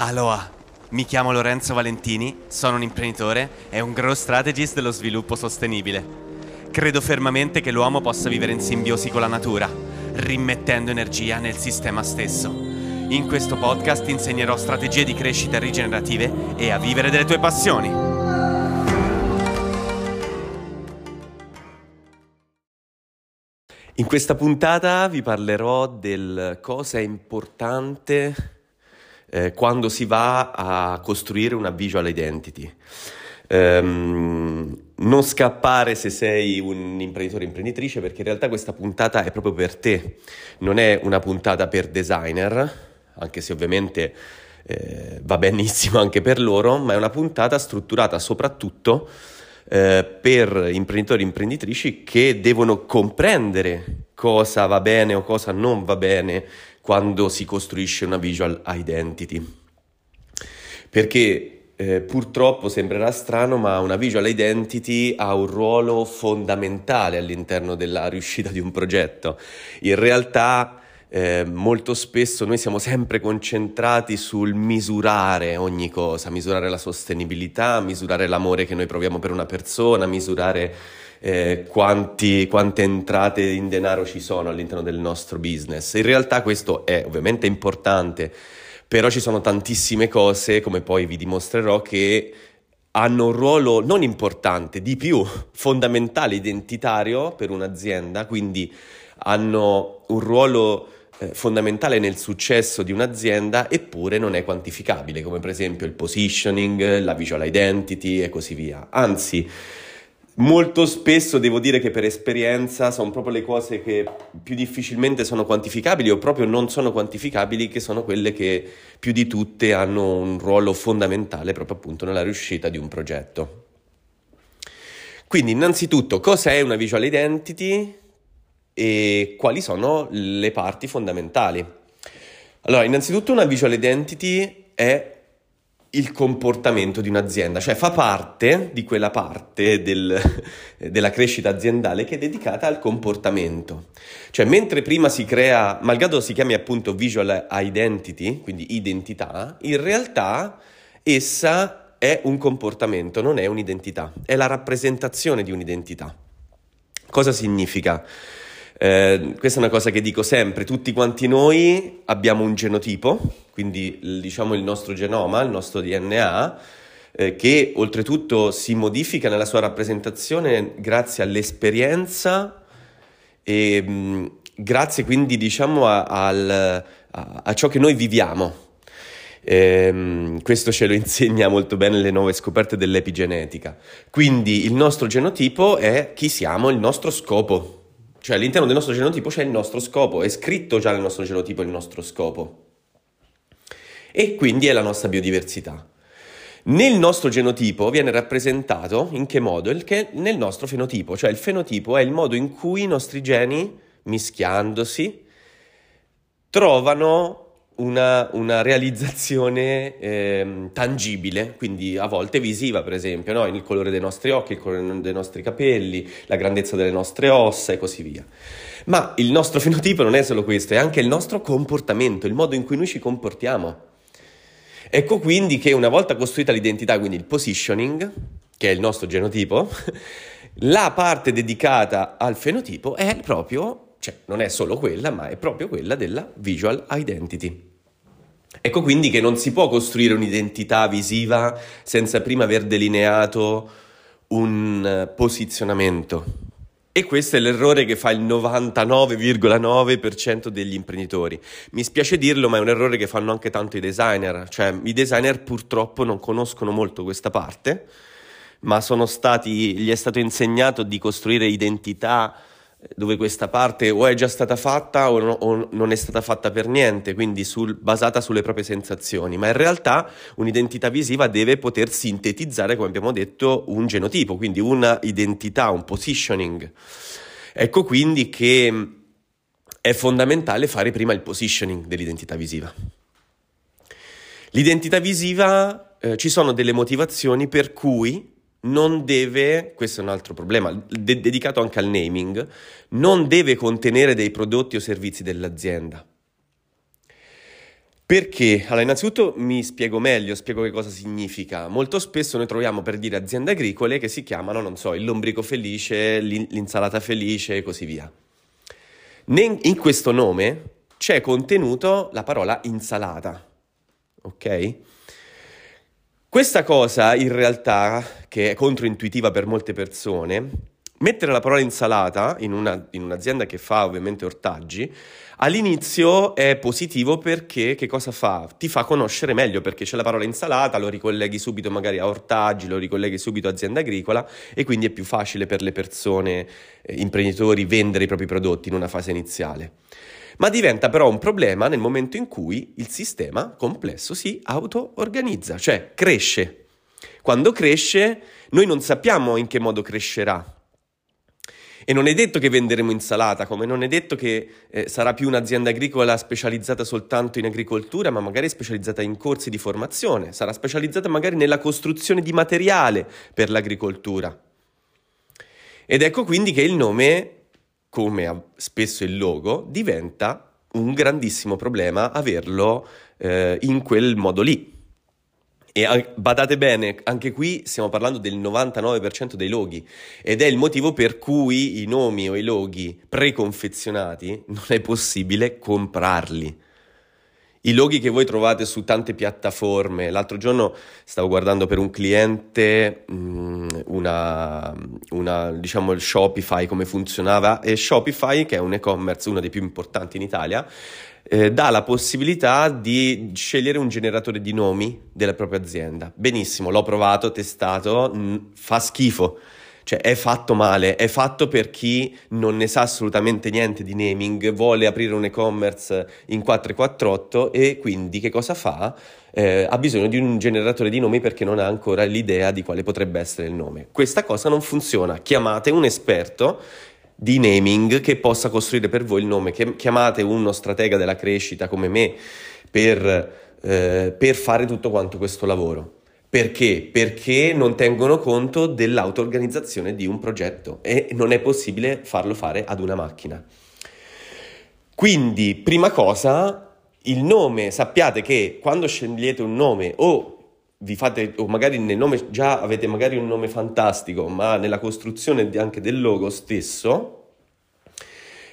Aloha, mi chiamo Lorenzo Valentini, sono un imprenditore e un growth strategist dello sviluppo sostenibile. Credo fermamente che l'uomo possa vivere in simbiosi con la natura, rimettendo energia nel sistema stesso. In questo podcast insegnerò strategie di crescita rigenerative e a vivere delle tue passioni. In questa puntata vi parlerò del cosa è importante eh, quando si va a costruire una visual identity. Um, non scappare se sei un imprenditore o imprenditrice perché in realtà questa puntata è proprio per te, non è una puntata per designer, anche se ovviamente eh, va benissimo anche per loro, ma è una puntata strutturata soprattutto eh, per imprenditori e imprenditrici che devono comprendere cosa va bene o cosa non va bene quando si costruisce una visual identity. Perché eh, purtroppo sembrerà strano, ma una visual identity ha un ruolo fondamentale all'interno della riuscita di un progetto. In realtà eh, molto spesso noi siamo sempre concentrati sul misurare ogni cosa, misurare la sostenibilità, misurare l'amore che noi proviamo per una persona, misurare eh, quanti, quante entrate in denaro ci sono all'interno del nostro business. In realtà questo è ovviamente importante, però ci sono tantissime cose, come poi vi dimostrerò, che hanno un ruolo non importante, di più fondamentale, identitario per un'azienda, quindi hanno un ruolo eh, fondamentale nel successo di un'azienda eppure non è quantificabile, come per esempio il positioning, la visual identity e così via. Anzi, Molto spesso devo dire che per esperienza sono proprio le cose che più difficilmente sono quantificabili o proprio non sono quantificabili che sono quelle che più di tutte hanno un ruolo fondamentale proprio appunto nella riuscita di un progetto. Quindi innanzitutto cosa è una visual identity e quali sono le parti fondamentali? Allora, innanzitutto una visual identity è il comportamento di un'azienda, cioè fa parte di quella parte del, della crescita aziendale che è dedicata al comportamento. Cioè, mentre prima si crea, malgrado si chiami appunto visual identity, quindi identità, in realtà essa è un comportamento, non è un'identità, è la rappresentazione di un'identità. Cosa significa? Eh, questa è una cosa che dico sempre, tutti quanti noi abbiamo un genotipo, quindi diciamo il nostro genoma, il nostro DNA, eh, che oltretutto si modifica nella sua rappresentazione grazie all'esperienza e mh, mm, grazie quindi diciamo a, a, a, a ciò che noi viviamo. Eh, questo ce lo insegna molto bene le nuove scoperte dell'epigenetica. Quindi il nostro genotipo è chi siamo, il nostro scopo, cioè all'interno del nostro genotipo c'è il nostro scopo, è scritto già nel nostro genotipo il nostro scopo. E quindi è la nostra biodiversità. Nel nostro genotipo viene rappresentato in che modo? Il che nel nostro fenotipo, cioè il fenotipo è il modo in cui i nostri geni, mischiandosi, trovano una, una realizzazione eh, tangibile, quindi a volte visiva, per esempio, no? il colore dei nostri occhi, il colore dei nostri capelli, la grandezza delle nostre ossa e così via. Ma il nostro fenotipo non è solo questo, è anche il nostro comportamento, il modo in cui noi ci comportiamo. Ecco quindi che una volta costruita l'identità, quindi il positioning, che è il nostro genotipo, la parte dedicata al fenotipo è proprio, cioè non è solo quella, ma è proprio quella della visual identity. Ecco quindi che non si può costruire un'identità visiva senza prima aver delineato un eh, posizionamento. E questo è l'errore che fa il 99,9% degli imprenditori. Mi spiace dirlo, ma è un errore che fanno anche tanto i designer. Cioè, i designer purtroppo non conoscono molto questa parte, ma stati, gli è stato insegnato di costruire identità dove questa parte o è già stata fatta o, no, o non è stata fatta per niente, quindi sul, basata sulle proprie sensazioni, ma in realtà un'identità visiva deve poter sintetizzare, come abbiamo detto, un genotipo, quindi una identità, un positioning. Ecco quindi che è fondamentale fare prima il positioning dell'identità visiva. L'identità visiva eh, ci sono delle motivazioni per cui non deve, questo è un altro problema, de- dedicato anche al naming, non deve contenere dei prodotti o servizi dell'azienda. Perché? Allora, innanzitutto mi spiego meglio, spiego che cosa significa. Molto spesso noi troviamo per dire aziende agricole che si chiamano, non so, il lombrico felice, l'insalata felice e così via. In questo nome c'è contenuto la parola insalata, ok? Questa cosa in realtà, che è controintuitiva per molte persone, mettere la parola insalata in, una, in un'azienda che fa ovviamente ortaggi, all'inizio è positivo perché che cosa fa? Ti fa conoscere meglio perché c'è la parola insalata, lo ricolleghi subito magari a ortaggi, lo ricolleghi subito a azienda agricola e quindi è più facile per le persone, eh, imprenditori, vendere i propri prodotti in una fase iniziale. Ma diventa però un problema nel momento in cui il sistema complesso si auto-organizza, cioè cresce. Quando cresce, noi non sappiamo in che modo crescerà, e non è detto che venderemo insalata, come non è detto che eh, sarà più un'azienda agricola specializzata soltanto in agricoltura, ma magari specializzata in corsi di formazione, sarà specializzata magari nella costruzione di materiale per l'agricoltura. Ed ecco quindi che il nome, come spesso il logo, diventa un grandissimo problema averlo eh, in quel modo lì. E badate bene, anche qui stiamo parlando del 99% dei loghi ed è il motivo per cui i nomi o i loghi preconfezionati non è possibile comprarli. I loghi che voi trovate su tante piattaforme, l'altro giorno stavo guardando per un cliente mm, una, una, diciamo il Shopify come funzionava e Shopify che è un e-commerce uno dei più importanti in Italia eh, dà la possibilità di scegliere un generatore di nomi della propria azienda. Benissimo, l'ho provato, testato, mh, fa schifo. Cioè è fatto male, è fatto per chi non ne sa assolutamente niente di naming, vuole aprire un e-commerce in 448 e quindi che cosa fa? Eh, ha bisogno di un generatore di nomi perché non ha ancora l'idea di quale potrebbe essere il nome. Questa cosa non funziona, chiamate un esperto di naming che possa costruire per voi il nome. Chiamate uno stratega della crescita come me per, eh, per fare tutto quanto questo lavoro. Perché? Perché non tengono conto dell'auto-organizzazione di un progetto e non è possibile farlo fare ad una macchina. Quindi, prima cosa, il nome, sappiate che quando scegliete un nome o vi fate, o magari nel nome già avete magari un nome fantastico, ma nella costruzione anche del logo stesso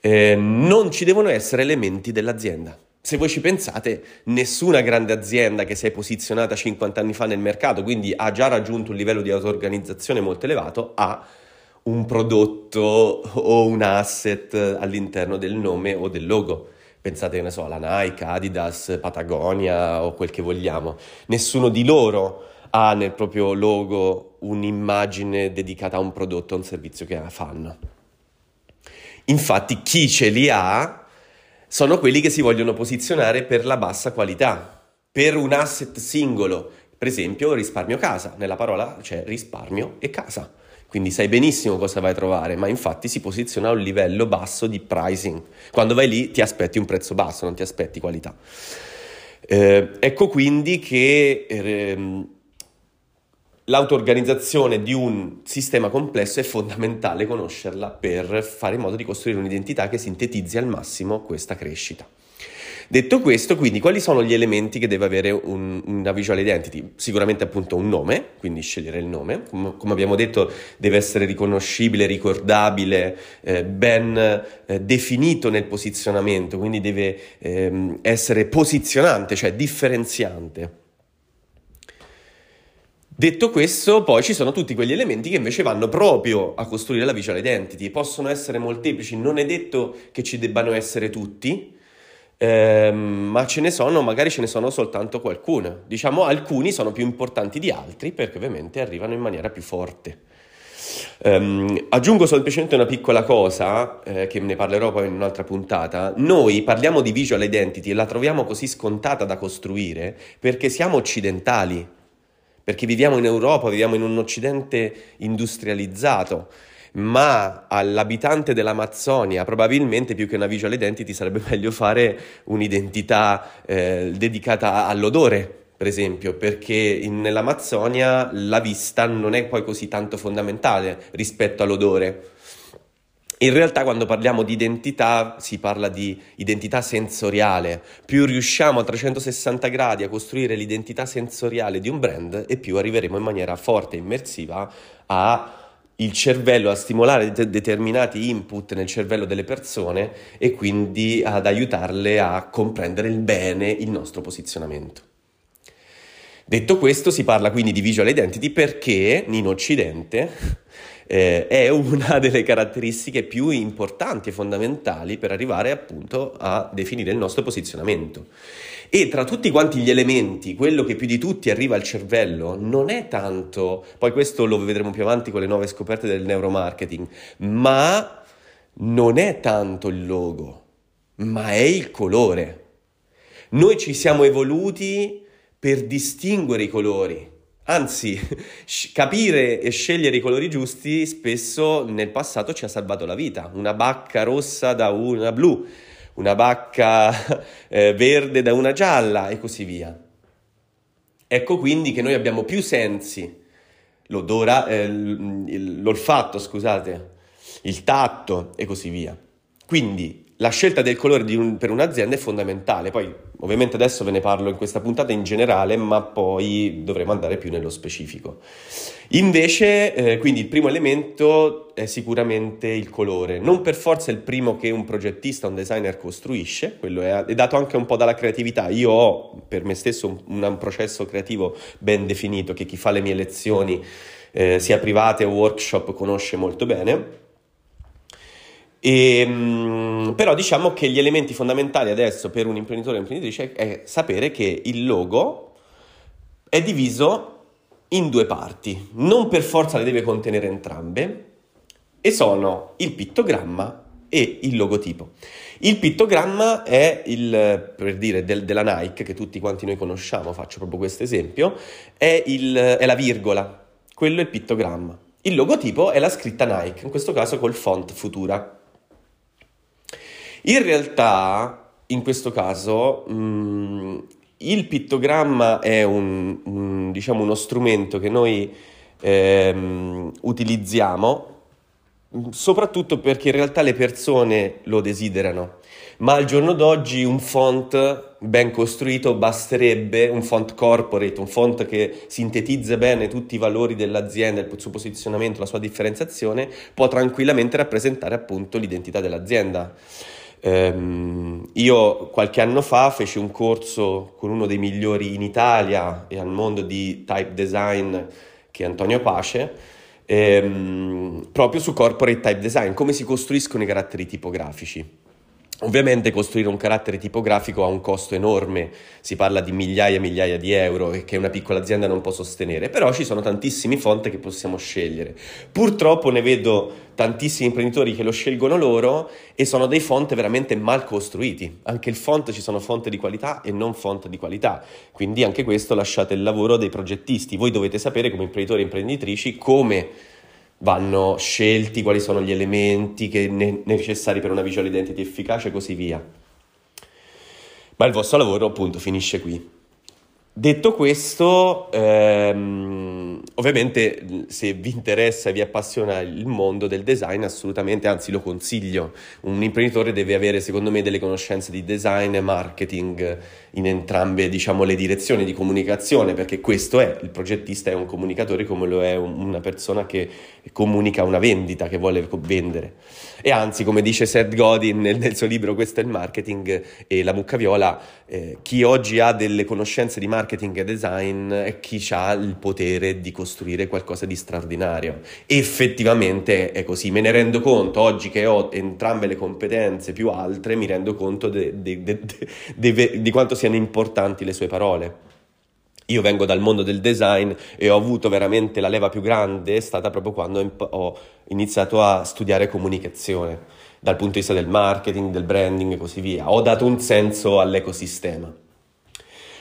eh, non ci devono essere elementi dell'azienda. Se voi ci pensate, nessuna grande azienda che si è posizionata 50 anni fa nel mercato, quindi ha già raggiunto un livello di auto-organizzazione molto elevato, ha un prodotto o un asset all'interno del nome o del logo. Pensate, ne so, alla Nike, Adidas, Patagonia o quel che vogliamo. Nessuno di loro ha nel proprio logo un'immagine dedicata a un prodotto o un servizio che fanno. Infatti chi ce li ha sono quelli che si vogliono posizionare per la bassa qualità, per un asset singolo. Per esempio risparmio casa, nella parola c'è risparmio e casa quindi sai benissimo cosa vai a trovare, ma infatti si posiziona a un livello basso di pricing. Quando vai lì ti aspetti un prezzo basso, non ti aspetti qualità. Eh, ecco quindi che ehm, l'auto-organizzazione di un sistema complesso è fondamentale conoscerla per fare in modo di costruire un'identità che sintetizzi al massimo questa crescita. Detto questo, quindi, quali sono gli elementi che deve avere un, una visual identity? Sicuramente appunto un nome, quindi scegliere il nome, come, come abbiamo detto deve essere riconoscibile, ricordabile, eh, ben eh, definito nel posizionamento, quindi deve eh, essere posizionante, cioè differenziante. Detto questo, poi ci sono tutti quegli elementi che invece vanno proprio a costruire la visual identity. Possono essere molteplici, non è detto che ci debbano essere tutti, eh, ma ce ne sono, magari ce ne sono soltanto qualcuno. Diciamo alcuni sono più importanti di altri perché ovviamente arrivano in maniera più forte. Um, aggiungo semplicemente una piccola cosa, eh, che ne parlerò poi in un'altra puntata. Noi parliamo di visual identity e la troviamo così scontata da costruire perché siamo occidentali, perché viviamo in Europa, viviamo in un occidente industrializzato ma all'abitante dell'Amazzonia probabilmente più che una visual identity sarebbe meglio fare un'identità eh, dedicata all'odore, per esempio, perché in, nell'Amazzonia la vista non è poi così tanto fondamentale rispetto all'odore. In realtà quando parliamo di identità si parla di identità sensoriale. Più riusciamo a 360 gradi a costruire l'identità sensoriale di un brand e più arriveremo in maniera forte e immersiva a il cervello, a stimolare de- determinati input nel cervello delle persone e quindi ad aiutarle a comprendere il bene il nostro posizionamento. Detto questo, si parla quindi di visual identity perché in Occidente eh, è una delle caratteristiche più importanti e fondamentali per arrivare appunto a definire il nostro posizionamento. E tra tutti quanti gli elementi, quello che più di tutti arriva al cervello non è tanto, poi questo lo vedremo più avanti con le nuove scoperte del neuromarketing, ma non è tanto il logo, ma è il colore. Noi ci siamo evoluti per distinguere i colori Anzi, capire e scegliere i colori giusti spesso nel passato ci ha salvato la vita. Una bacca rossa da una blu, una bacca eh, verde da una gialla e così via. Ecco quindi che noi abbiamo più sensi, l'odora, eh, l'olfatto, scusate, il tatto e così via. Quindi la scelta del colore un, per un'azienda è fondamentale. Poi, ovviamente, adesso ve ne parlo in questa puntata in generale, ma poi dovremo andare più nello specifico. Invece, eh, quindi il primo elemento è sicuramente il colore. Non per forza il primo che un progettista, un designer costruisce, quello è, è dato anche un po' dalla creatività. Io ho per me stesso un, un processo creativo ben definito che chi fa le mie lezioni, eh, sia private o workshop, conosce molto bene e, ehm, però diciamo che gli elementi fondamentali adesso per un imprenditore o un'imprenditrice è sapere che il logo è diviso in due parti, non per forza le deve contenere entrambe, e sono il pittogramma e il logotipo. Il pittogramma è il, per dire, del, della Nike, che tutti quanti noi conosciamo, faccio proprio questo esempio, è, è la virgola, quello è il pittogramma. Il logotipo è la scritta Nike, in questo caso col font Futura. In realtà, in questo caso, mh, mm, il pittogramma è un, un, diciamo uno strumento che noi ehm, utilizziamo soprattutto perché in realtà le persone lo desiderano, ma al giorno d'oggi un font ben costruito basterebbe, un font corporate, un font che sintetizza bene tutti i valori dell'azienda, il suo posizionamento, la sua differenziazione, può tranquillamente rappresentare appunto l'identità dell'azienda. Um, io qualche anno fa feci un corso con uno dei migliori in Italia e al mondo di type design che è Antonio Pace, ehm, proprio su corporate type design, come si costruiscono i caratteri tipografici. Ovviamente costruire un carattere tipografico ha un costo enorme, si parla di migliaia e migliaia di euro che una piccola azienda non può sostenere, però ci sono tantissimi font che possiamo scegliere. Purtroppo ne vedo tantissimi imprenditori che lo scelgono loro e sono dei font veramente mal costruiti. Anche il font ci sono font di qualità e non font di qualità, quindi anche questo lasciate il lavoro dei progettisti. Voi dovete sapere come imprenditori e imprenditrici come vanno scelti quali sono gli elementi ne- necessari per una visual identity efficace e così via. Ma il vostro lavoro appunto finisce qui. Detto questo, ehm, ovviamente se vi interessa e vi appassiona il mondo del design, assolutamente, anzi lo consiglio. Un imprenditore deve avere, secondo me, delle conoscenze di design marketing in entrambe, diciamo, le direzioni di comunicazione, perché questo è, il progettista è un comunicatore come lo è una persona che comunica una vendita, che vuole vendere. E anzi, come dice Seth Godin nel, nel suo libro Questo è il marketing e la mucca viola, eh, chi oggi ha delle conoscenze di marketing e design è chi ha il potere di costruire qualcosa di straordinario. Effettivamente è così, me ne rendo conto oggi che ho entrambe le competenze più altre, mi rendo conto di quanto siano importanti le sue parole. Io vengo dal mondo del design e ho avuto veramente la leva più grande, è stata proprio quando ho iniziato a studiare comunicazione, dal punto di vista del marketing, del branding e così via. Ho dato un senso all'ecosistema.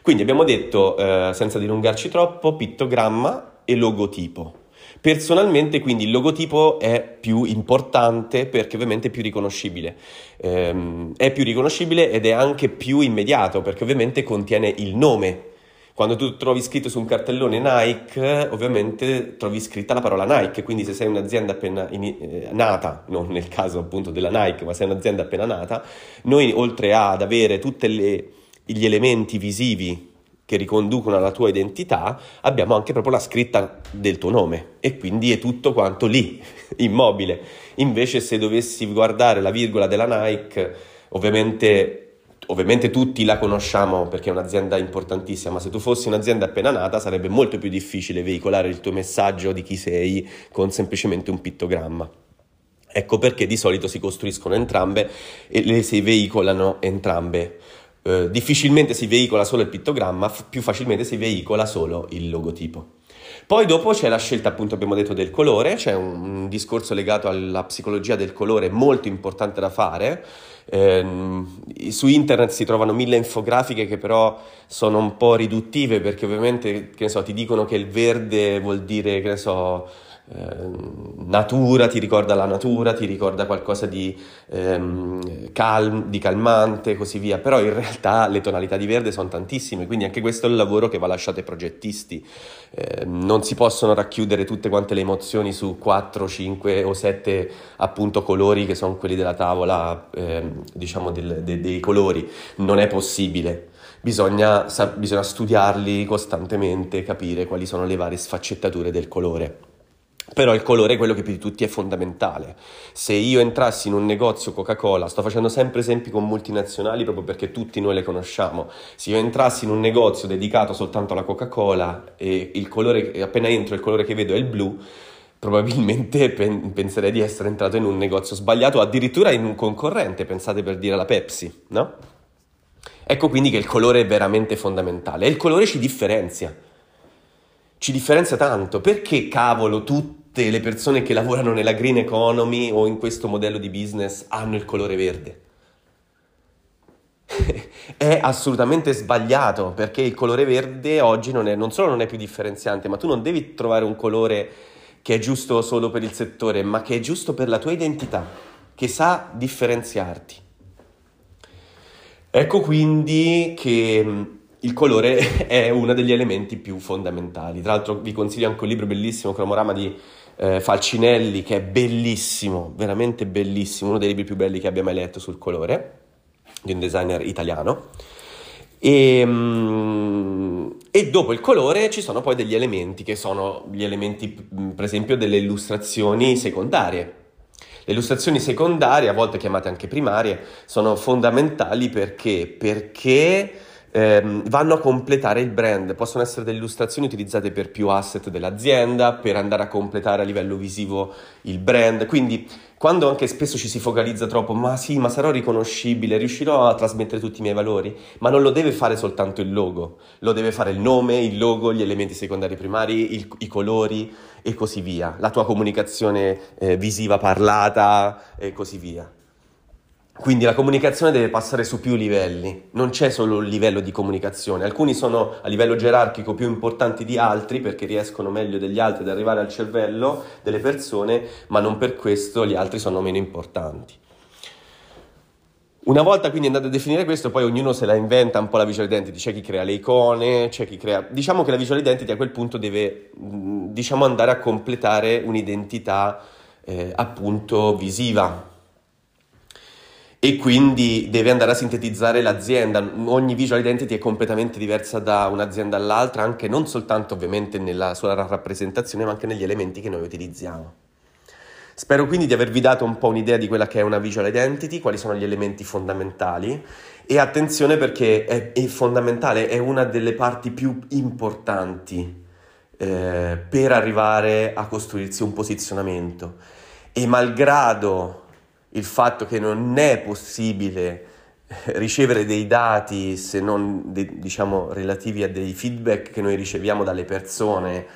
Quindi abbiamo detto, eh, senza dilungarci troppo, pittogramma e logotipo. Personalmente quindi il logotipo è più importante perché ovviamente è più riconoscibile. Ehm, è più riconoscibile ed è anche più immediato perché ovviamente contiene il nome Quando tu trovi scritto su un cartellone Nike, ovviamente trovi scritta la parola Nike, quindi se sei un'azienda appena in, eh, nata, non nel caso appunto della Nike, ma sei un'azienda appena nata, noi oltre ad avere tutti gli elementi visivi che riconducono alla tua identità, abbiamo anche proprio la scritta del tuo nome e quindi è tutto quanto lì, immobile. Invece se dovessi guardare la virgola della Nike, ovviamente ovviamente tutti la conosciamo perché è un'azienda importantissima, ma se tu fossi un'azienda appena nata sarebbe molto più difficile veicolare il tuo messaggio di chi sei con semplicemente un pittogramma. Ecco perché di solito si costruiscono entrambe e le si veicolano entrambe. Eh, difficilmente si veicola solo il pittogramma, f- più facilmente si veicola solo il logotipo. Poi dopo c'è la scelta, appunto abbiamo detto, del colore, c'è un, un discorso legato alla psicologia del colore molto importante da fare, eh, su internet si trovano mille infografiche che però sono un po' riduttive perché ovviamente, che ne so, ti dicono che il verde vuol dire, che ne so, natura, ti ricorda la natura, ti ricorda qualcosa di, ehm, calm, di calmante e così via, però in realtà le tonalità di verde sono tantissime, quindi anche questo è il lavoro che va lasciato ai progettisti. Eh, non si possono racchiudere tutte quante le emozioni su 4, 5 o 7 appunto colori che sono quelli della tavola, eh, diciamo del, de, dei colori, non è possibile. Bisogna, sa, bisogna studiarli costantemente, capire quali sono le varie sfaccettature del colore. Però il colore è quello che più di tutti è fondamentale. Se io entrassi in un negozio Coca-Cola, sto facendo sempre esempi con multinazionali proprio perché tutti noi le conosciamo. Se io entrassi in un negozio dedicato soltanto alla Coca-Cola e il colore, appena entro il colore che vedo è il blu, probabilmente pen- penserei di essere entrato in un negozio sbagliato, addirittura in un concorrente, pensate per dire la Pepsi, no? Ecco quindi che il colore è veramente fondamentale e il colore ci differenzia. Ci differenzia tanto. Perché cavolo tutti tutte le persone che lavorano nella green economy o in questo modello di business hanno il colore verde. è assolutamente sbagliato perché il colore verde oggi non, è, non solo non è più differenziante, ma tu non devi trovare un colore che è giusto solo per il settore, ma che è giusto per la tua identità, che sa differenziarti. Ecco quindi che il colore è uno degli elementi più fondamentali. Tra l'altro vi consiglio anche un libro bellissimo, Cromorama di eh, Falcinelli, che è bellissimo, veramente bellissimo, uno dei libri più belli che abbia mai letto sul colore, di un designer italiano. E, mm, e, dopo il colore ci sono poi degli elementi che sono gli elementi, per esempio, delle illustrazioni secondarie. Le illustrazioni secondarie, a volte chiamate anche primarie, sono fondamentali perché? Perché ehm, vanno a completare il brand, possono essere delle illustrazioni utilizzate per più asset dell'azienda, per andare a completare a livello visivo il brand, quindi quando anche spesso ci si focalizza troppo, ma sì, ma sarò riconoscibile, riuscirò a trasmettere tutti i miei valori, ma non lo deve fare soltanto il logo, lo deve fare il nome, il logo, gli elementi secondari primari, il, i colori e così via, la tua comunicazione eh, visiva parlata e così via. Quindi la comunicazione deve passare su più livelli, non c'è solo un livello di comunicazione, alcuni sono a livello gerarchico più importanti di altri perché riescono meglio degli altri ad arrivare al cervello delle persone, ma non per questo gli altri sono meno importanti. Una volta quindi andate a definire questo, poi ognuno se la inventa un po' la visual identity, c'è chi crea le icone, c'è chi crea... Diciamo che la visual identity a quel punto deve, diciamo, andare a completare un'identità eh, appunto visiva, e quindi deve andare a sintetizzare l'azienda. Ogni visual identity è completamente diversa da un'azienda all'altra, anche non soltanto ovviamente nella sua rappresentazione, ma anche negli elementi che noi utilizziamo. Spero quindi di avervi dato un po' un'idea di quella che è una visual identity, quali sono gli elementi fondamentali e attenzione perché è, è fondamentale, è una delle parti più importanti eh, per arrivare a costruirsi un posizionamento e malgrado il fatto che non è possibile eh, ricevere dei dati se non de, diciamo relativi a dei feedback che noi riceviamo dalle persone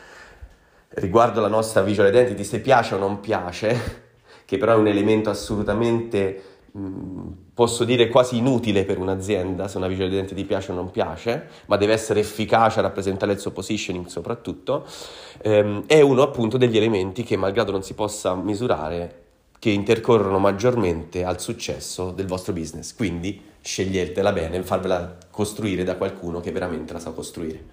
riguardo la nostra visual identity se piace o non piace che però è un elemento assolutamente mh, posso dire quasi inutile per un'azienda se una visual identity piace o non piace ma deve essere efficace a rappresentare il suo positioning soprattutto ehm, è uno appunto degli elementi che malgrado non si possa misurare che intercorrono maggiormente al successo del vostro business. Quindi sceglietela bene, farvela costruire da qualcuno che veramente la sa costruire.